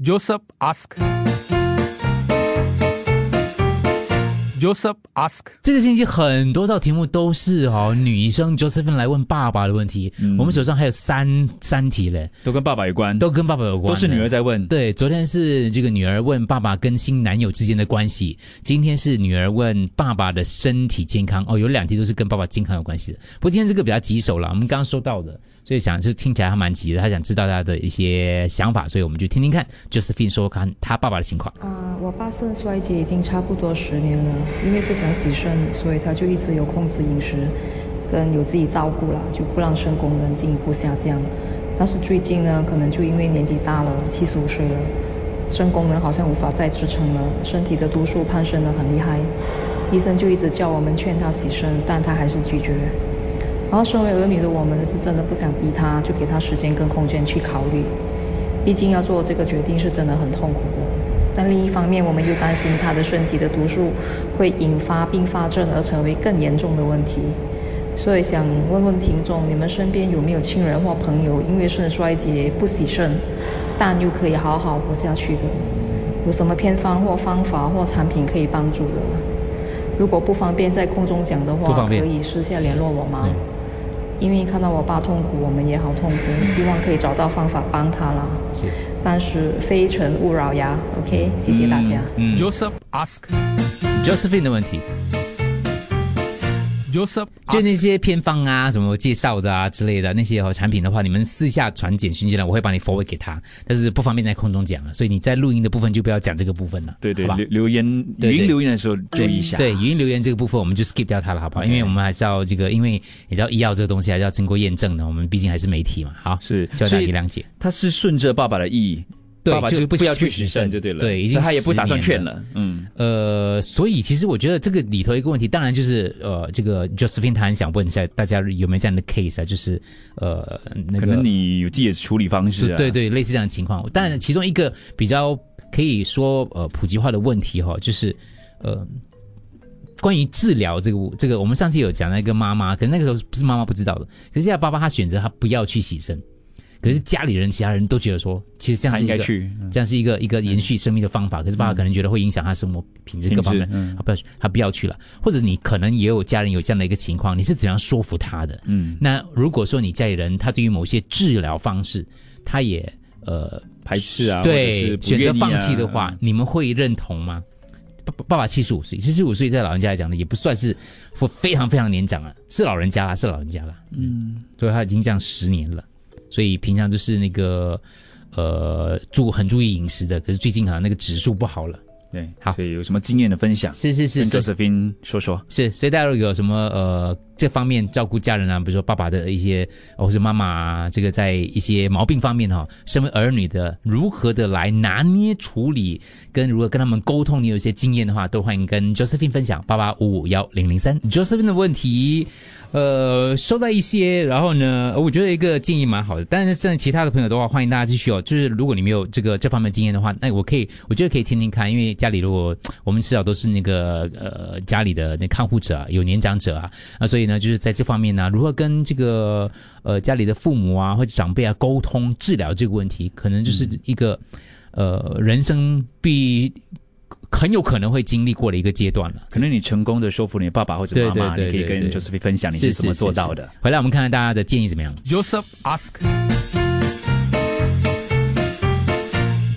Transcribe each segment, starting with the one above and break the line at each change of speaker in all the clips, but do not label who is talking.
Joseph ask. Joseph ask.
这个星期很多道题目都是哦，女生 Josephine 来问爸爸的问题。我们手上还有三三题嘞，
都跟爸爸有关，
都跟爸爸有关，
都是女儿在问。
对，昨天是这个女儿问爸爸跟新男友之间的关系，今天是女儿问爸爸的身体健康。哦，有两题都是跟爸爸健康有关系的。不过今天这个比较棘手了，我们刚刚收到的，所以想就听起来还蛮急的。他想知道他的一些想法，所以我们就听听看 Josephine 说看他爸爸的情况。
啊、我爸肾衰竭已经差不多十年了，因为不想洗肾，所以他就一直有控制饮食，跟有自己照顾啦，就不让肾功能进一步下降。但是最近呢，可能就因为年纪大了，七十五岁了，肾功能好像无法再支撑了，身体的毒素攀升得很厉害。医生就一直叫我们劝他洗肾，但他还是拒绝。然后身为儿女的我们是真的不想逼他，就给他时间跟空间去考虑。毕竟要做这个决定是真的很痛苦的。但另一方面，我们又担心他的身体的毒素会引发并发症，而成为更严重的问题。所以想问问听众，你们身边有没有亲人或朋友因为肾衰竭不洗肾，但又可以好好活下去的？有什么偏方或方法或产品可以帮助的？如果不方便在空中讲的话，可以私下联络我吗？因为看到我爸痛苦，我们也好痛苦，希望可以找到方法帮他啦。但是非诚勿扰呀，OK，谢谢大家。
嗯
Joseph ask.
Josephine 的问题，
Joseph
就那些偏方啊、什么介绍的啊之类的那些哦产品的话，你们私下传简讯进来，我会帮你 forward 给他，但是不方便在空中讲了，所以你在录音的部分就不要讲这个部分了，
对对，
好吧
留留言语音留言的时候注意一下。
对，语音留言这个部分我们就 skip 掉它了，好不好因为我们还是要这个，因为你知道医药这个东西还是要经过验证的，我们毕竟还是媒体嘛。好，
是
希望大家可以谅解。
他是顺着爸爸的意，
对
爸爸就
就不
不要去
洗
洗肾
肾
就对了。
对已经
他也不打算劝了。嗯，
呃，所以其实我觉得这个里头一个问题，当然就是呃，这个 Josephine 他很想问一下大家有没有这样的 case 啊，就是呃那个
可能你有自己的处理方式啊。
对对，类似这样的情况。当然，其中一个比较可以说呃普及化的问题哈、就是呃关于治疗这个这个，我们上次有讲那个妈妈，可能那个时候不是妈妈不知道的，可是现在爸爸他选择他不要去洗肾，可是家里人其他人都觉得说，其实这样是一个
应该去。嗯
这样是一个一个延续生命的方法，可是爸爸可能觉得会影响他生活品质各方面，
嗯
他不要他不要去了，或者你可能也有家人有这样的一个情况，你是怎样说服他的？
嗯，
那如果说你家里人他对于某些治疗方式，他也呃
排斥啊，
对选择放弃的话，你们会认同吗？爸爸爸爸七十五岁，七十五岁在老人家来讲呢，也不算是非常非常年长了，是老人家啦，是老人家啦，嗯，所以他已经这样十年了，所以平常就是那个呃注很注意饮食的，可是最近好像那个指数不好了，
对，
好
所以有什么经验的分享，
是是是
跟
是
Josephine 说说。
是，所以大家如果有什么呃这方面照顾家人啊，比如说爸爸的一些，或者妈妈啊，这个在一些毛病方面哈、身为儿女的如何的来拿捏处理，跟如何跟他们沟通，你有一些经验的话，都欢迎跟 Josephine 分享八八五五幺零零三。Josephine 的问题，呃，收到一些，然后呢，我觉得一个建议蛮好的，但是像其他的朋友的话，欢迎大家继续哦。就是如果你没有这个这方面经验的话，那我可以，我觉得可以听听看，因为家里如果我们至少都是那个呃家里的那看护者、啊，有年长者啊，啊，所以呢，就是在这方面呢，如何跟这个呃家里的父母啊或者长辈啊沟通治疗这个问题，可能就是一个、呃人生必很有可能会经历过的一个阶段了。
可能你成功的说服你爸爸或者妈妈，
对对对
你可以跟
对对
Josephine 分享你是怎么做到的。
回来我们看看大家的建议怎么样。
Joseph ask.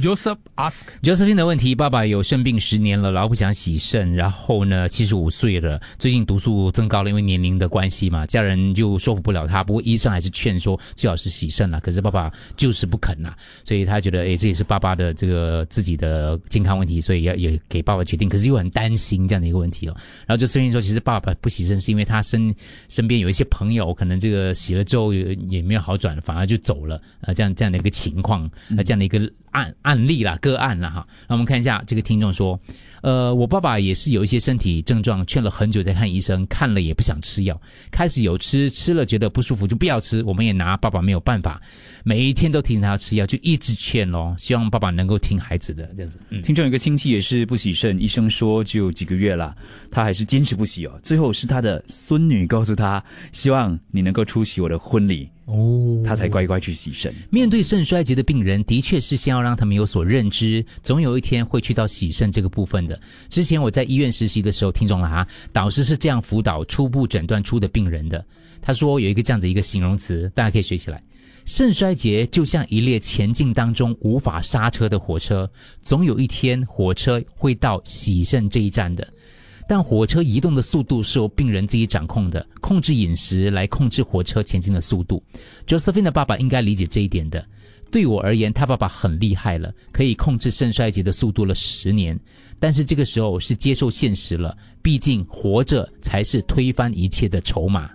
Joseph ask.
Josephine 的问题，爸爸有肾病十年了，然后不想洗肾，然后呢，七十五岁了，最近毒素增高了，因为年龄的关系嘛，家人就说服不了他。不过医生还是劝说最好是洗肾了，可是爸爸就是不肯呐，所以他觉得，诶，这也是爸爸的这个自己的健康问题，所以要也给爸爸决定，可是又很担心这样的一个问题哦。然后 Josephine 说，其实爸爸不洗肾是因为他身身边有一些朋友，可能这个洗了之后也没有好转，反而就走了，呃，这样这样的一个情况，呃，这样的一个案案例啦，个案啦哈。那我们看一下这个听众说，呃，我爸爸也是有一些身体症状，劝了很久才看医生，看了也不想吃药，开始有吃，吃了觉得不舒服就不要吃，我们也拿爸爸没有办法，每一天都提醒他要吃药，就一直劝咯，希望爸爸能够听孩子的这样子。
听众有个亲戚也是不洗肾，医生说只有几个月了，他还是坚持不洗哦。最后是他的孙女告诉他，希望你能够出席我的婚礼，
哦
他才乖乖去洗肾。
面对肾衰竭的病人，的确是先要让他们有所认知，总有一天会去到洗肾这个部分的。之前我在医院实习的时候，听众了哈，导师是这样辅导初步诊断出的病人的。他说有一个这样的一个形容词，大家可以学起来：肾衰竭就像一列前进当中无法刹车的火车，总有一天火车会到洗肾这一站的。但火车移动的速度是由病人自己掌控的，控制饮食来控制火车前进的速度。Josephine 的爸爸应该理解这一点的。对我而言，他爸爸很厉害了，可以控制肾衰竭的速度了十年。但是这个时候是接受现实了，毕竟活着才是推翻一切的筹码。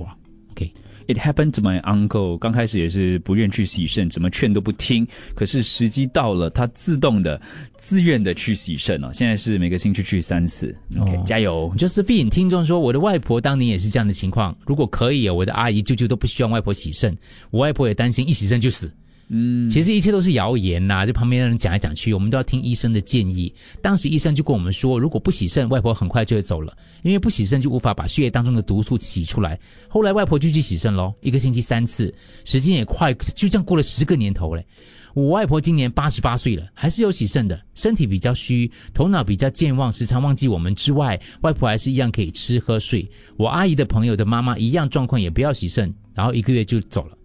哇，OK，
It happened to my uncle。刚开始也是不愿去洗肾，怎么劝都不听。可是时机到了，他自动的、自愿的去洗肾哦。现在是每个星期去三次。OK，、
哦
加油
！Josephine 听众说，我的外婆当年也是这样的情况。如果可以，我的阿姨、舅舅都不希望外婆洗肾，我外婆也担心一洗肾就死。嗯，其实一切都是谣言呐、就旁边的人讲来讲去，我们都要听医生的建议。当时医生就跟我们说，如果不洗肾，外婆很快就会走了，因为不洗肾就无法把血液当中的毒素洗出来。后来外婆就去洗肾喽，一个星期三次，时间也快，就这样过了十个年头嘞。我外婆今年八十八岁了，还是有洗肾的，身体比较虚，头脑比较健忘，时常忘记我们之外，外婆还是一样可以吃喝睡。我阿姨的朋友的妈妈一样状况，也不要洗肾，然后一个月就走了。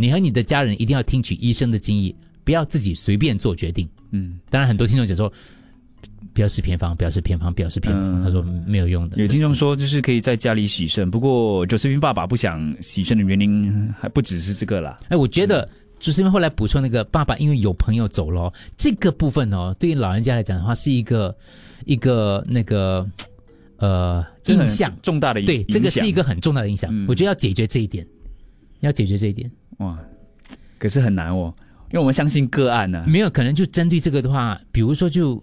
你和你的家人一定要听取医生的建议，不要自己随便做决定。
嗯，
当然，很多听众讲说，不要吃偏方，不要吃偏方，不要吃偏方。
嗯
他说没有用的。
有听众说，就是可以在家里洗肾，不过 Josephine 爸爸不想洗肾的原因还不只是这个啦。
哎，我觉得就是因为后来补充那个爸爸，因为有朋友走了哦，这个部分哦，对于老人家来讲的话，是一个一个那个呃印象。
重大的影响
对，这个是一个很重大的影响。
嗯
我觉得要解决这一点，要解决这一点。
哇，可是很难哦，因为我们相信个案呢、
没有可能就针对这个的话，比如说就，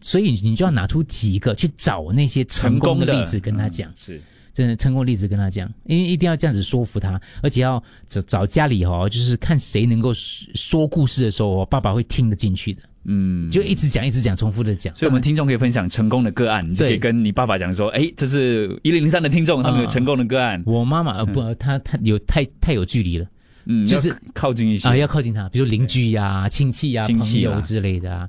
所以你就要拿出几个去找那些成功的例子跟他讲。
嗯，是。
真的成功例子跟他讲，因为一定要这样子说服他，而且要找找家里哦，就是看谁能够说说故事的时候，哦爸爸会听得进去的，
嗯。
就一直讲一直讲，重复的讲。
所以，我们听众可以分享成功的个案，你就可以跟你爸爸讲说：“哎，这是一零零三的听众，他们有
啊
成功的个案。
我妈妈呃不，她她有太太有距离了
嗯，
就是
靠近一些
啊，要靠近她，比如邻居呀、亲戚呀、朋
亲戚啦
友之类的啊，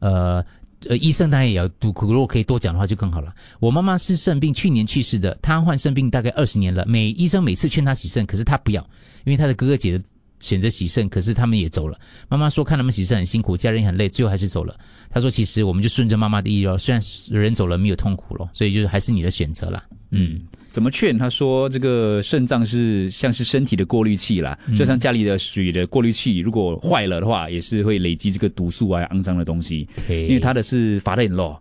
呃。呃，医生当然也要读，如果可以多讲的话就更好了。我妈妈是肾病，去年去世的，她患肾病大概二十年了。每医生每次劝她洗肾，可是她不要，因为她的哥哥姐姐选择洗肾，可是他们也走了。妈妈说看他们洗肾很辛苦，家人也很累，最后还是走了。她说其实我们就顺着妈妈的意咯，虽然人走了没有痛苦咯，所以就是还是你的选择啦。嗯，
怎么劝？他说这个肾脏是像是身体的过滤器啦，
嗯
就像家里的水的过滤器，如果坏了的话，也是会累积这个毒素啊、肮脏的东西。
因
因为他的是 father in law。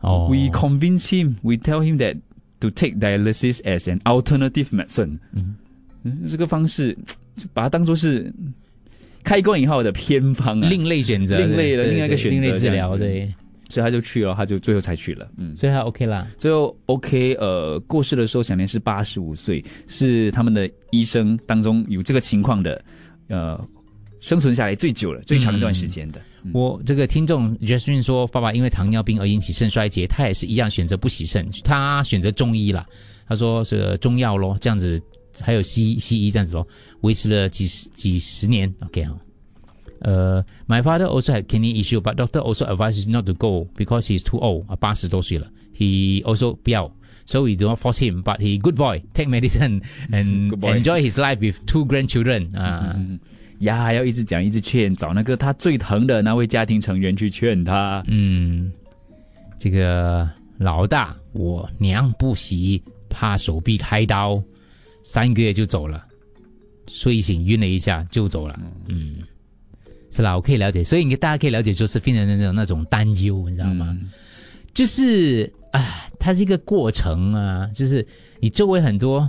哦
We convince him, we tell him that to take dialysis as an alternative medicine。嗯，这个方式就把它当做是开关以后的偏方啊，
另类选择，
另类的另外一个选择
另类治疗，对，
所以他就去了，他就最后才去了。嗯，
所以他 OK 啦。
最后 OK，呃，过世的时候享年是八十五岁，是他们的医生当中有这个情况的，呃，生存下来最久了、最长一段时间的。
我这个听众 Justin 说，爸爸因为糖尿病而引起肾衰竭，他也是一样选择不洗肾，他选择中医啦。他说是中药咯，这样子还有西西医这样子咯，维持了几十几十年。OK 哈。呃、m y father also had kidney issue, but doctor also advises not to go because he's too old. 啊，八十多岁了，he also 不要，so we do not force him. But he good boy, take medicine and enjoy his life with two grandchildren. 啊、
呀，要一直讲，一直劝，找那个他最疼的那位家庭成员去劝他。
嗯，这个老大，我娘不洗，怕手臂开刀，三个月就走了，睡醒晕了一下就走了。嗯，是啦，我可以了解，所以你大家可以了解 Josephine 的那种那种担忧，你知道吗？就是啊，它是一个过程啊，就是你周围很多。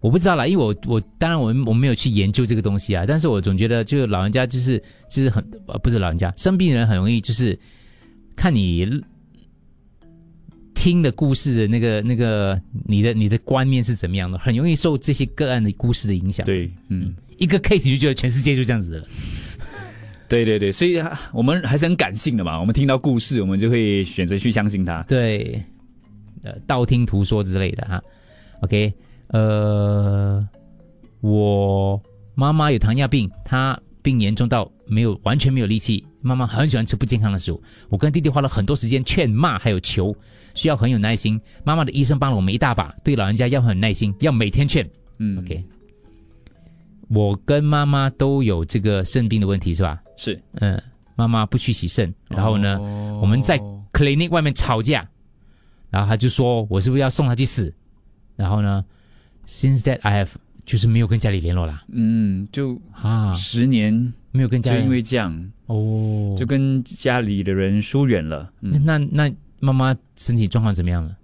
我不知道啦，因为我我当然我我没有去研究这个东西啊，但是我总觉得就是老人家就是就是很呃不是老人家生病的人很容易就是看你听的故事的那个那个你的你的观念是怎么样的，很容易受这些个案的故事的影响。，
对，嗯，
一个 case 就觉得全世界就这样子的了。
对对对，所以啊我们还是很感性的嘛。我们听到故事，我们就会选择去相信他。
对，呃，道听途说之类的哈。OK，呃，我妈妈有糖尿病，她病严重到没有完全没有力气。妈妈很喜欢吃不健康的食物，我跟弟弟花了很多时间劝骂还有求，需要很有耐心。妈妈的医生帮了我们一大把，对老人家要很耐心，要每天劝。
嗯
OK，我跟妈妈都有这个肾病的问题是吧？
是，
嗯，妈妈不去洗肾，然后呢，
哦
我们在 clinic 外面吵架，然后他就说我是不是要送他去死？然后呢，since that I have 就是没有跟家里联络啦
嗯，就
啊，
十年
没有跟家人
就因为这样，
哦，
就跟家里的人疏远了。嗯。
那那妈妈身体状况怎么样了？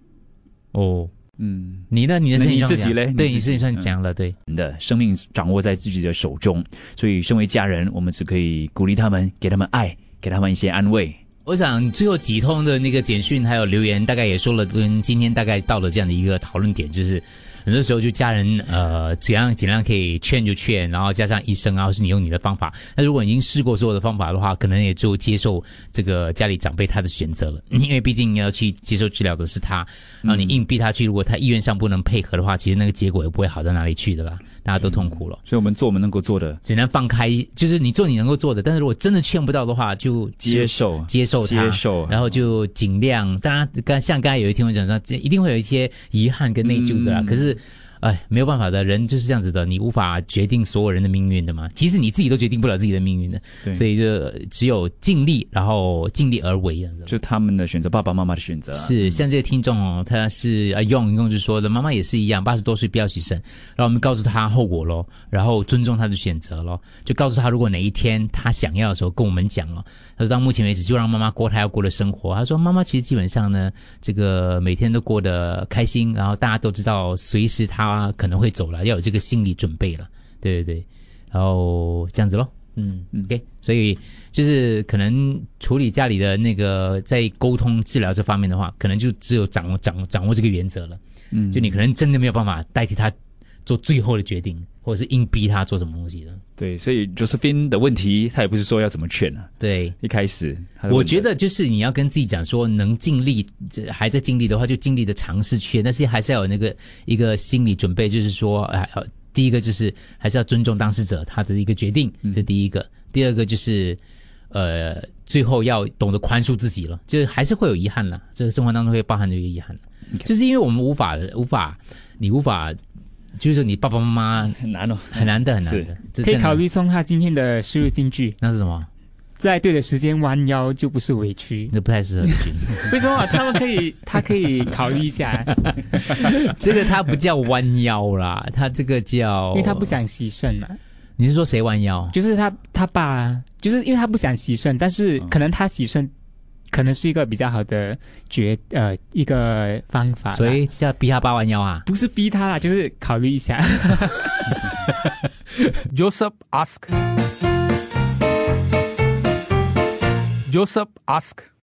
哦，
嗯，
你呢？你的
那
身体状况
自己嘞？
对，
你自己
身体上
嗯
讲了，对，
你的生命掌握在自己的手中，所以身为家人，我们只可以鼓励他们，给他们爱，给他们一些安慰。
我想最后几通的那个简讯还有留言，大概也说了，跟今天大概到了这样的一个讨论点，就是很多时候就家人呃怎样尽量可以劝就劝，然后加上医生啊，或是你用你的方法。那如果已经试过所有的方法的话，可能也就接受这个家里长辈他的选择了，因为毕竟要去接受治疗的是他，然后你硬逼他去，如果他意愿上不能配合的话，其实那个结果也不会好到哪里去的啦，大家都痛苦了。
所以我们做我们能够做的，
尽量放开，就是你做你能够做的，但是如果真的劝不到的话，就
接受
接受它，
接受
然后就尽量。当然，刚像刚才有一天我讲说，这一定会有一些遗憾跟内疚的啦。
嗯
可是，就是哎，没有办法的，人就是这样子的，你无法决定所有人的命运的嘛。即使你自己都决定不了自己的命运的，所以就只有尽力，然后尽力而为。
就他们的选择，爸爸妈妈的选择啊。
是，像这个听众哦，他是啊用用就说的，妈妈也是一样，八十多岁不要牺牲，然后我们告诉他后果咯，然后尊重他的选择咯，就告诉他如果哪一天他想要的时候跟我们讲咯。他说到目前为止就让妈妈过他要过的生活。他说妈妈其实基本上呢，这个每天都过得开心，然后大家都知道随时他可能会走了，要有这个心理准备了。对对对，然后这样子咯。嗯，OK，所以就是可能处理家里的那个在沟通治疗这方面的话，可能就只有掌握掌握掌握这个原则了。
嗯
就你可能真的没有办法代替他做最后的决定，或者是硬逼他做什么东西的。
对，所以 Josephine 的问题，他也不是说要怎么劝啊。
对，
一开始，
我觉得就是你要跟自己讲说，能尽力，这还在尽力的话，就尽力的尝试劝，但是还是要有那个一个心理准备，就是说，哎，呃第一个就是还是要尊重当事者他的一个决定，这第一个；第二个就是，呃，最后要懂得宽恕自己了，就是还是会有遗憾了，这个生活当中会包含这个遗憾。就是因为我们无法无法，你无法，就是说你爸爸妈妈
很难哦。
很难的很难的，
可以考虑送他今天的诗日金句，
那是什么？
在对的时间弯腰就不是委屈。
这不太适合你。
为什么他们可以？他可以考虑一下，
这个他不叫弯腰啦，他这个叫，
因为他不。想牺牲嘛。
你是说谁弯腰？
就是他他爸，就是因为他不想牺牲，但是可能他洗肾可能是一个比较好的决呃一个方法，
所以是要逼他八弯腰啊？
不是逼他啦，就是考虑一下。
Joseph ask. Joseph ask.